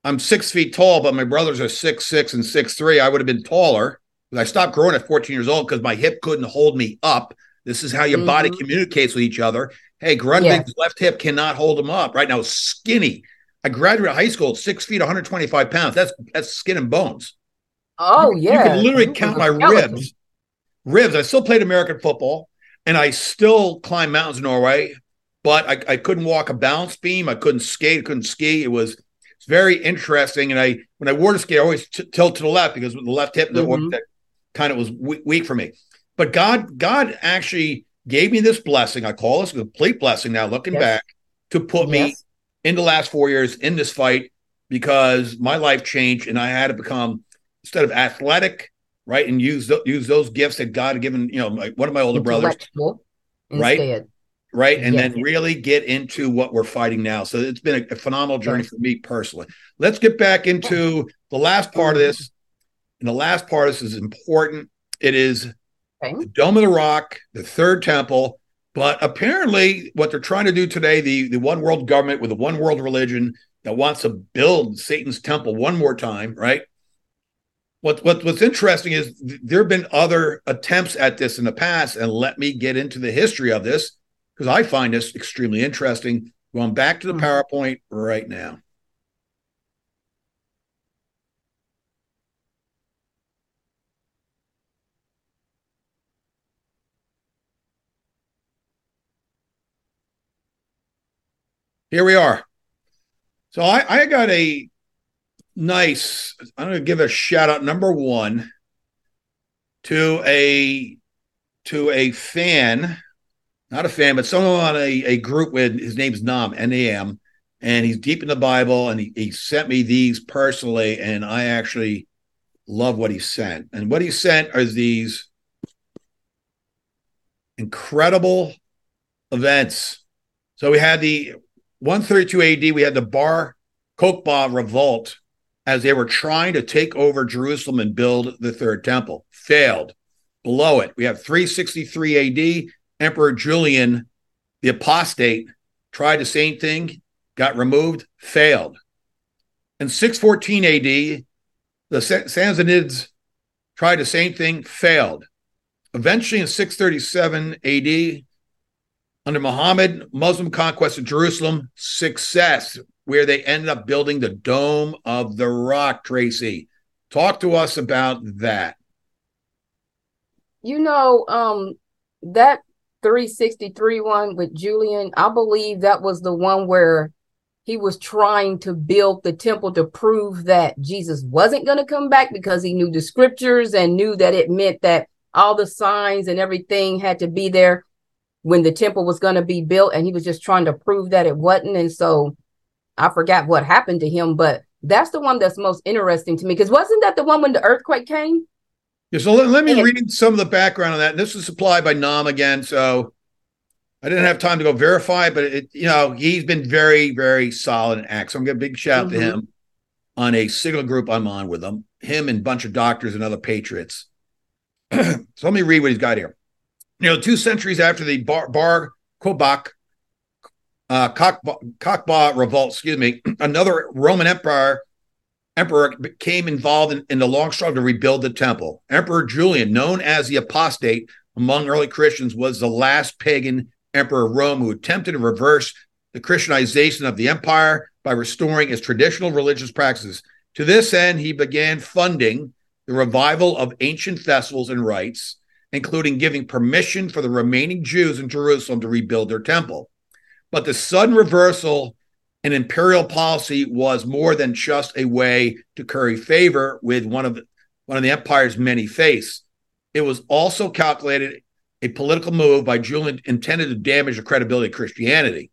I'm six feet tall, but my brothers are six six and six three. I would have been taller. I stopped growing at 14 years old because my hip couldn't hold me up. This is how your body Mhm. communicates with each other. Hey, Grundvig's left hip cannot hold him up. Right now, skinny. I graduated high school six feet, 125 pounds. That's that's skin and bones. Oh yeah. You can literally You count my skeleton. ribs. Ribs. I still played American football and I still climbed mountains in Norway, but I, I couldn't walk a balance beam. I couldn't skate. I couldn't ski. It was it's very interesting. And I, when I wore the skate, I always t- tilt to the left because with the left hip, that, Mhm. Kind of was we- weak for me. But God, God actually gave me this blessing. I call this a complete blessing now, looking Yes. back, to put me in the last four years in this fight because my life changed and I had to become instead of athletic, right, and use th- use those gifts that God had given. You know, my, one of my older brothers, Right? Instead. right, and Yes. then really get into what we're fighting now. So it's been a, a phenomenal journey Yes. for me personally. Let's get back into the last part of this, and the last part of this is important. It is Okay. the Dome of the Rock, the third temple. But apparently, what they're trying to do today, the, the one world government with a one world religion that wants to build Satan's temple one more time, right? What, what what's interesting is th- there have been other attempts at this in the past, and let me get into the history of this because I find this extremely interesting. Going back to the Mhm. PowerPoint right now. Here we are. So I, I got a nice, I'm going to give a shout out number one to a to a fan, not a fan, but someone on a, a group with his name's Nam, N-A-M, and he's deep in the Bible, and he, he sent me these personally, and I actually love what he sent. And what he sent are these incredible events. So we had the 132 AD, we had the Bar Kokhba revolt as they were trying to take over Jerusalem and build the third temple. Failed. Below it, we have 363 AD, Emperor Julian, the apostate, tried the same thing, got removed, failed. In 614 AD, the Sa- Sassanids tried the same thing, failed. Eventually, in 637 AD, under Muhammad, Muslim conquest of Jerusalem, success, where they ended up building the Dome of the Rock, Traci. Talk to us about that. You know, um, that 363 one with Julian, I believe that was the one where he was trying to build the temple to prove that Jesus wasn't going to come back because he knew the scriptures and knew that it meant that all the signs and everything had to be there when the temple was going to be built. And he was just trying to prove that it wasn't. And so I forgot what happened to him, but that's the one that's most interesting to me because wasn't that the one when the earthquake came? Yeah, so let, let me And- read some of the background on that. And this is supplied by Nam again. So I didn't have time to go verify, but it, you know, he's been very, very solid in acts. So I'm gonna a big shout out to mm-hmm. him on a signal group I'm on with him, him and a bunch of doctors and other patriots. so let me read what he's got here. You know, two centuries after the Bar, Bar Kobach uh, Kokhba, revolt, excuse me, another Roman empire emperor became involved in, in the long struggle to rebuild the temple. Emperor Julian, known as the apostate among early Christians, was the last pagan emperor of Rome who attempted to reverse the Christianization of the empire by restoring its traditional religious practices. To this end, he began funding the revival of ancient festivals and rites, including giving permission for the remaining Jews in Jerusalem to rebuild their temple. But the sudden reversal in imperial policy was more than just a way to curry favor with one of the, one of the empire's many faiths. It was also calculated a political move by Julian intended to damage the credibility of Christianity.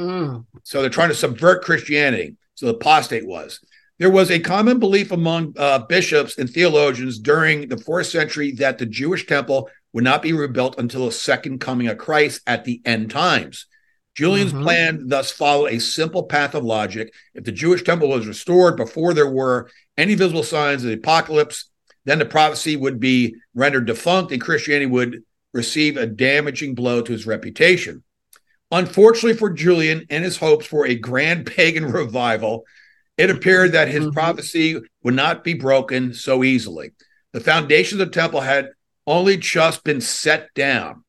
Mm. So they're trying to subvert Christianity. So the apostate was. There was a common belief among uh, bishops and theologians during the fourth century that the Jewish temple would not be rebuilt until the second coming of Christ at the end times. Julian's Mhm. plan thus followed a simple path of logic. If the Jewish temple was restored before there were any visible signs of the apocalypse, then the prophecy would be rendered defunct and Christianity would receive a damaging blow to his reputation. Unfortunately for Julian and his hopes for a grand pagan revival, it appeared that his Mhm. prophecy would not be broken so easily. The foundations of the temple had only just been set down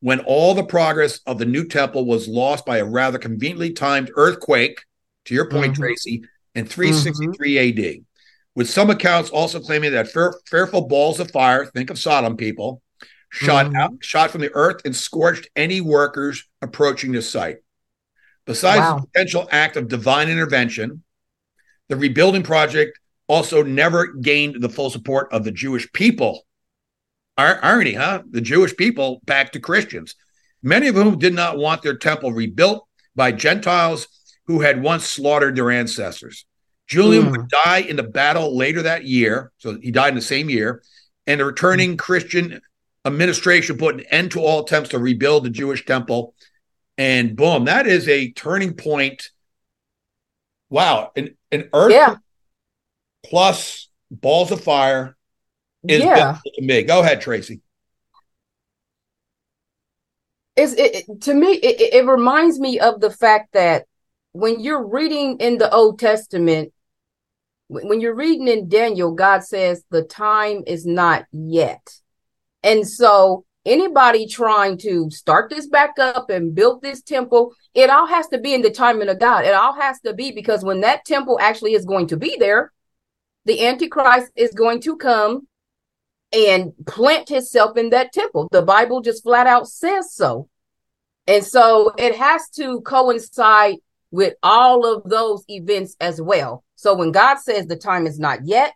when all the progress of the new temple was lost by a rather conveniently timed earthquake, to your point, Mhm. Traci, in 363 AD. With some accounts also claiming that fear, fearful balls of fire, think of Sodom people, shot Mhm. out, shot from the earth and scorched any workers approaching the site. Besides Wow. the potential act of divine intervention, the rebuilding project also never gained the full support of the Jewish people. Ir- irony, huh? The Jewish people back to Christians, many of whom did not want their temple rebuilt by Gentiles who had once slaughtered their ancestors. Julian Mm. would die in the battle later that year. So he died in the same year. And the returning Christian administration put an end to all attempts to rebuild the Jewish temple. And boom, that is a turning point. Wow. An, an earth Yeah. plus balls of fire is Yeah. to me. Go ahead, Traci. It's, it, to me, it, it- reminds me of the fact that when you're reading in the Old Testament, when you're reading in Daniel, God says the time is not yet. And so anybody trying to start this back up and build this temple, it all has to be in the timing of God. It all has to be because when that temple actually is going to be there, the Antichrist is going to come and plant himself in that temple. The Bible just flat out says so. And so it has to coincide with all of those events as well. So when God says the time is not yet,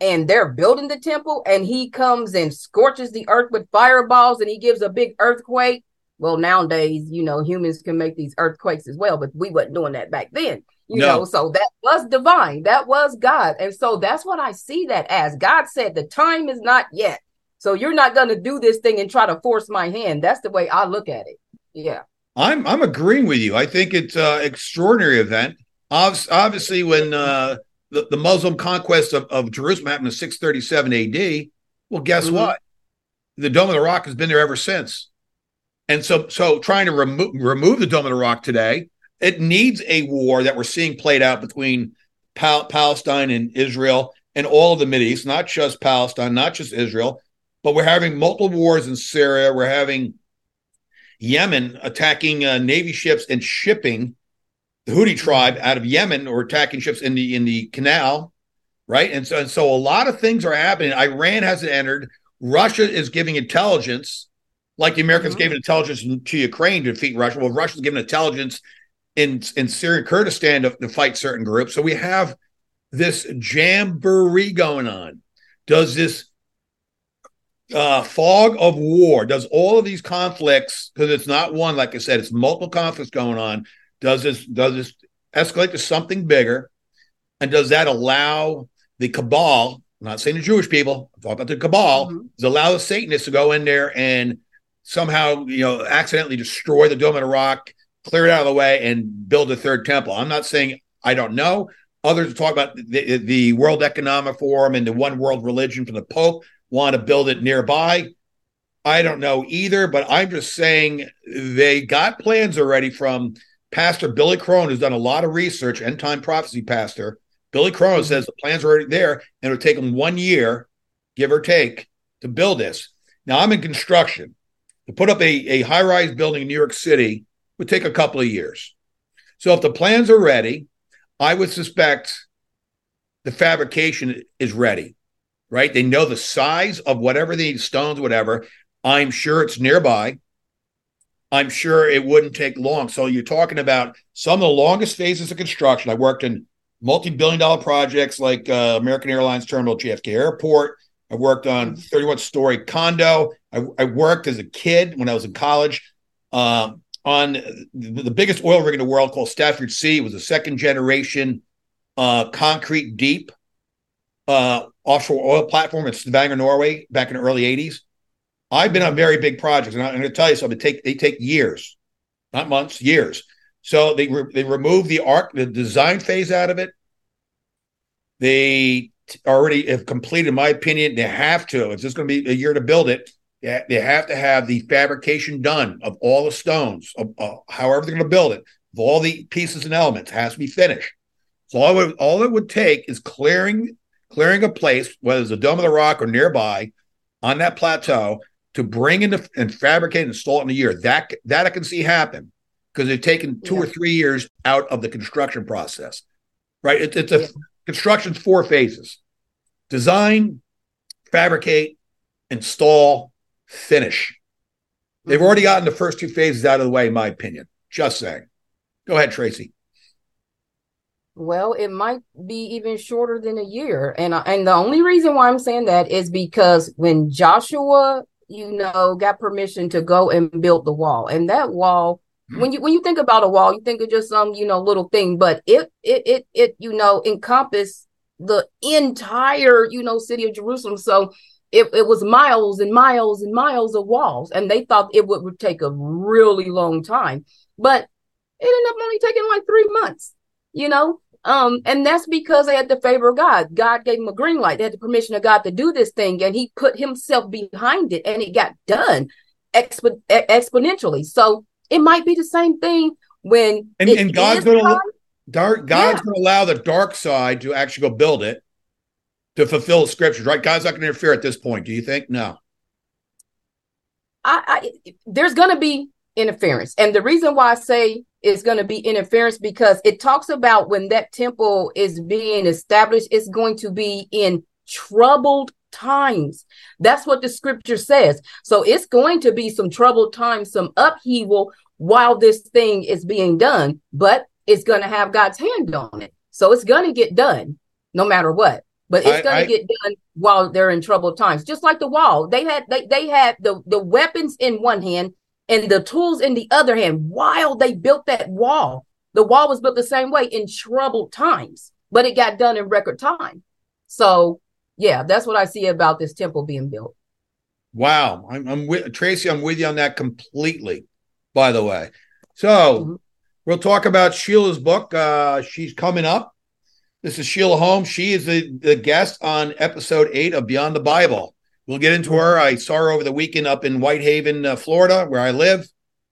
and they're building the temple, and he comes and scorches the earth with fireballs and he gives a big earthquake. Well, nowadays, you know, humans can make these earthquakes as well, but we wasn't doing that back then. You No. know, so that was divine. That was God. And so that's what I see that as. God said the time is not yet. So you're not going to do this thing and try to force my hand. That's the way I look at it. Yeah. I'm I'm agreeing with you. I think it's an extraordinary event. Obviously, when uh, the, the Muslim conquest of, of Jerusalem happened in 637 AD, well, guess Mhm. what? The Dome of the Rock has been there ever since. And so, so trying to remove remove the Dome of the Rock today, it needs a war that we're seeing played out between Pal- Palestine and Israel and all of the Mideast, not just Palestine, not just Israel, but we're having multiple wars in Syria. We're having Yemen attacking uh, Navy ships and shipping the Houthi tribe out of Yemen or attacking ships in the in the canal, right? And so and so a lot of things are happening. Iran hasn't entered. Russia is giving intelligence, like the Americans Mhm. gave intelligence to Ukraine to defeat Russia. Well, Russia's giving intelligence in in Syria, Kurdistan to, to fight certain groups. So we have this jamboree going on. Does this uh, fog of war does all of these conflicts because it's not one like i said it's multiple conflicts going on does this does this escalate to something bigger and does that allow the cabal I'm not saying the jewish people i'm talking about the cabal Mhm. does it allow the satanists to go in there and somehow, you know, accidentally destroy the Dome of the Rock, clear it out of the way, and build a third temple. I'm not saying I don't know. Others talk about the, the World Economic Forum and the one world religion from the Pope want to build it nearby. I don't know either, but I'm just saying they got plans already from Pastor Billy Crone, who's done a lot of research, end time prophecy pastor. Billy Crone mm-hmm. says the plans are already there, and it'll take them one year, give or take, to build this. Now, I'm in construction. To put up a, a high rise building in New York City would take a couple of years. So, if the plans are ready, I would suspect the fabrication is ready, right? They know the size of whatever they need, stones, whatever. I'm sure it's nearby. I'm sure it wouldn't take long. So you're talking about some of the longest phases of construction. I worked in multi-billion dollar projects like uh, American Airlines Terminal JFK Airport. I worked on 31 story condo. I, I, worked as a kid when I was in college um, on the, the, biggest oil rig in the world called Statfjord C. It was a second generation uh, Condeep uh, offshore oil platform in Stavanger, Norway, back in the early 80s. I've been on very big projects, and I'm going to tell you something. Take they take years, not months, years. So they re- they remove the arc, the design phase out of it. They already have completed, in my opinion. They have to. It's just going to be a year to build it. They have to have the fabrication done of all the stones, of, uh, however they're going to build it, of all the pieces and elements. has to be finished. So all it, would, all it would take is clearing clearing a place, whether it's the Dome of the Rock or nearby, on that plateau, to bring in the, and fabricate and install it in a year. That that I can see happen because they've taken two yeah. or three years out of the construction process. Right? It, it's a yeah. construction's four phases: design, fabricate, install, finish. They've already gotten the first two phases out of the way, in my opinion. Just saying. Go ahead, Traci. Well, it might be even shorter than a year, and and the only reason why I'm saying that is because when Joshua you know, got permission to go and build the wall. And that wall, mm-hmm. when you when you think about a wall, you think of just some, you know, little thing, but it it it it, you know, encompass the entire, you know, city of Jerusalem. So it, it was miles and miles and miles of walls. And they thought it would, would take a really long time. But it ended up only taking like three months, you know? Um, and that's because they had the favor of God. God gave them a green light. They had the permission of God to do this thing, and He put Himself behind it, and it got done expo- exponentially. So it might be the same thing when and, and God's going to dark. God's yeah. going to allow the dark side to actually go build it to fulfill the scriptures, right? God's not going to interfere at this point. Do you think? No. I, I there's going to be interference, and the reason why I say is going to be interference because it talks about when that temple is being established, it's going to be in troubled times. That's what the scripture says. So it's going to be some troubled times, some upheaval while this thing is being done, but it's going to have God's hand on it. So it's going to get done no matter what. But it's going to get done while they're in troubled times. Just like the wall. They had they, they had the, the weapons in one hand and the tools in the other hand while they built that wall. The wall was built the same way in troubled times, but it got done in record time. So, yeah, that's what I see about this temple being built. Wow, I'm, I'm with Traci. I'm with you on that completely. By the way, so mm-hmm. We'll talk about Sheila's book. Uh, she's coming up. This is Sheila Holmes. She is the, the guest on episode eight of Beyond the Bible. We'll get into her. I saw her over the weekend up in Whitehaven, uh, Florida, where I live,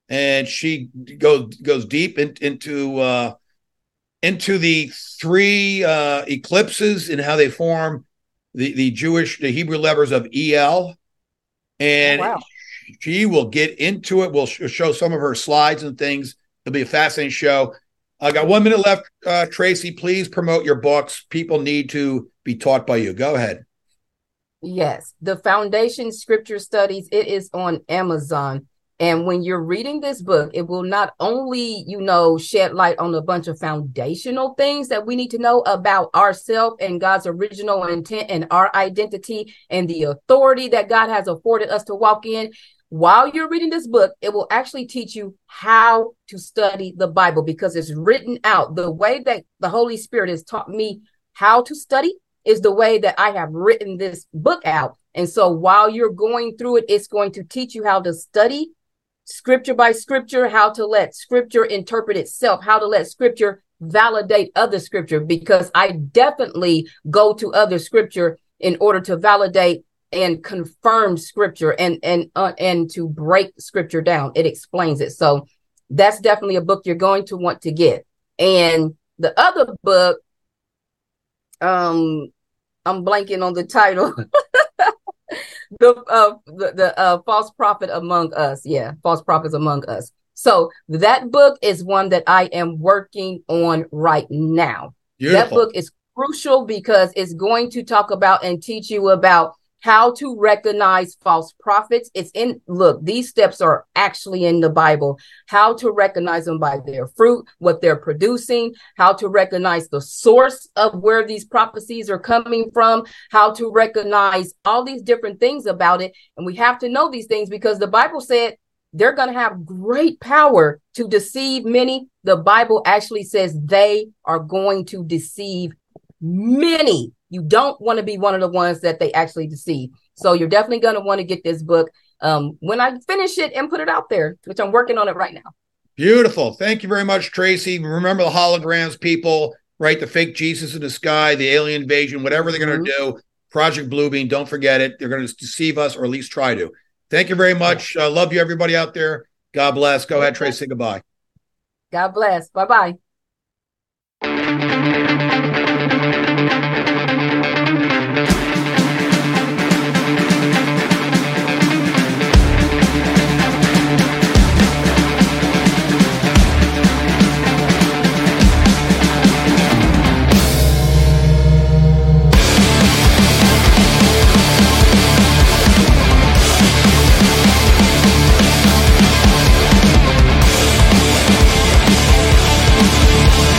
and she goes goes deep in, into uh, into the three uh, eclipses and how they form the the Jewish the Hebrew letters of El, and oh, wow. she will get into it. We'll sh- show some of her slides and things. It'll be a fascinating show. I got one minute left, uh, Traci. Please promote your books. People need to be taught by you. Go ahead. Yes, the Foundation Scripture Studies, it is on Amazon. And when you're reading this book, it will not only, you know, shed light on a bunch of foundational things that we need to know about ourselves and God's original intent and our identity and the authority that God has afforded us to walk in. While you're reading this book, it will actually teach you how to study the Bible because it's written out. The way that the Holy Spirit has taught me how to study is the way that I have written this book out. And so while you're going through it, it's going to teach you how to study scripture by scripture, how to let scripture interpret itself, how to let scripture validate other scripture, because I definitely go to other scripture in order to validate and confirm scripture and and uh, and to break scripture down. It explains it. So that's definitely a book you're going to want to get. And the other book, um, I'm blanking on the title. the uh the, the uh false prophet among us. Yeah, false prophets among us. So that book is one that I am working on right now. Beautiful. That book is crucial because it's going to talk about and teach you about how to recognize false prophets. It's in, look, these steps are actually in the Bible. How to recognize them by their fruit, what they're producing, how to recognize the source of where these prophecies are coming from, how to recognize all these different things about it. And we have to know these things because the Bible said they're going to have great power to deceive many. The Bible actually says they are going to deceive many. You don't want to be one of the ones that they actually deceive. So you're definitely going to want to get this book um, when I finish it and put it out there, which I'm working on it right now. Beautiful. Thank you very much, Traci. Remember the holograms, people, right? The fake Jesus in the sky, the alien invasion, whatever they're going to do. Project Bluebeam, don't forget it. They're going to deceive us or at least try to. Thank you very much. Uh, love you, everybody out there. God bless. Go ahead, Traci. Goodbye. God bless. Bye bye.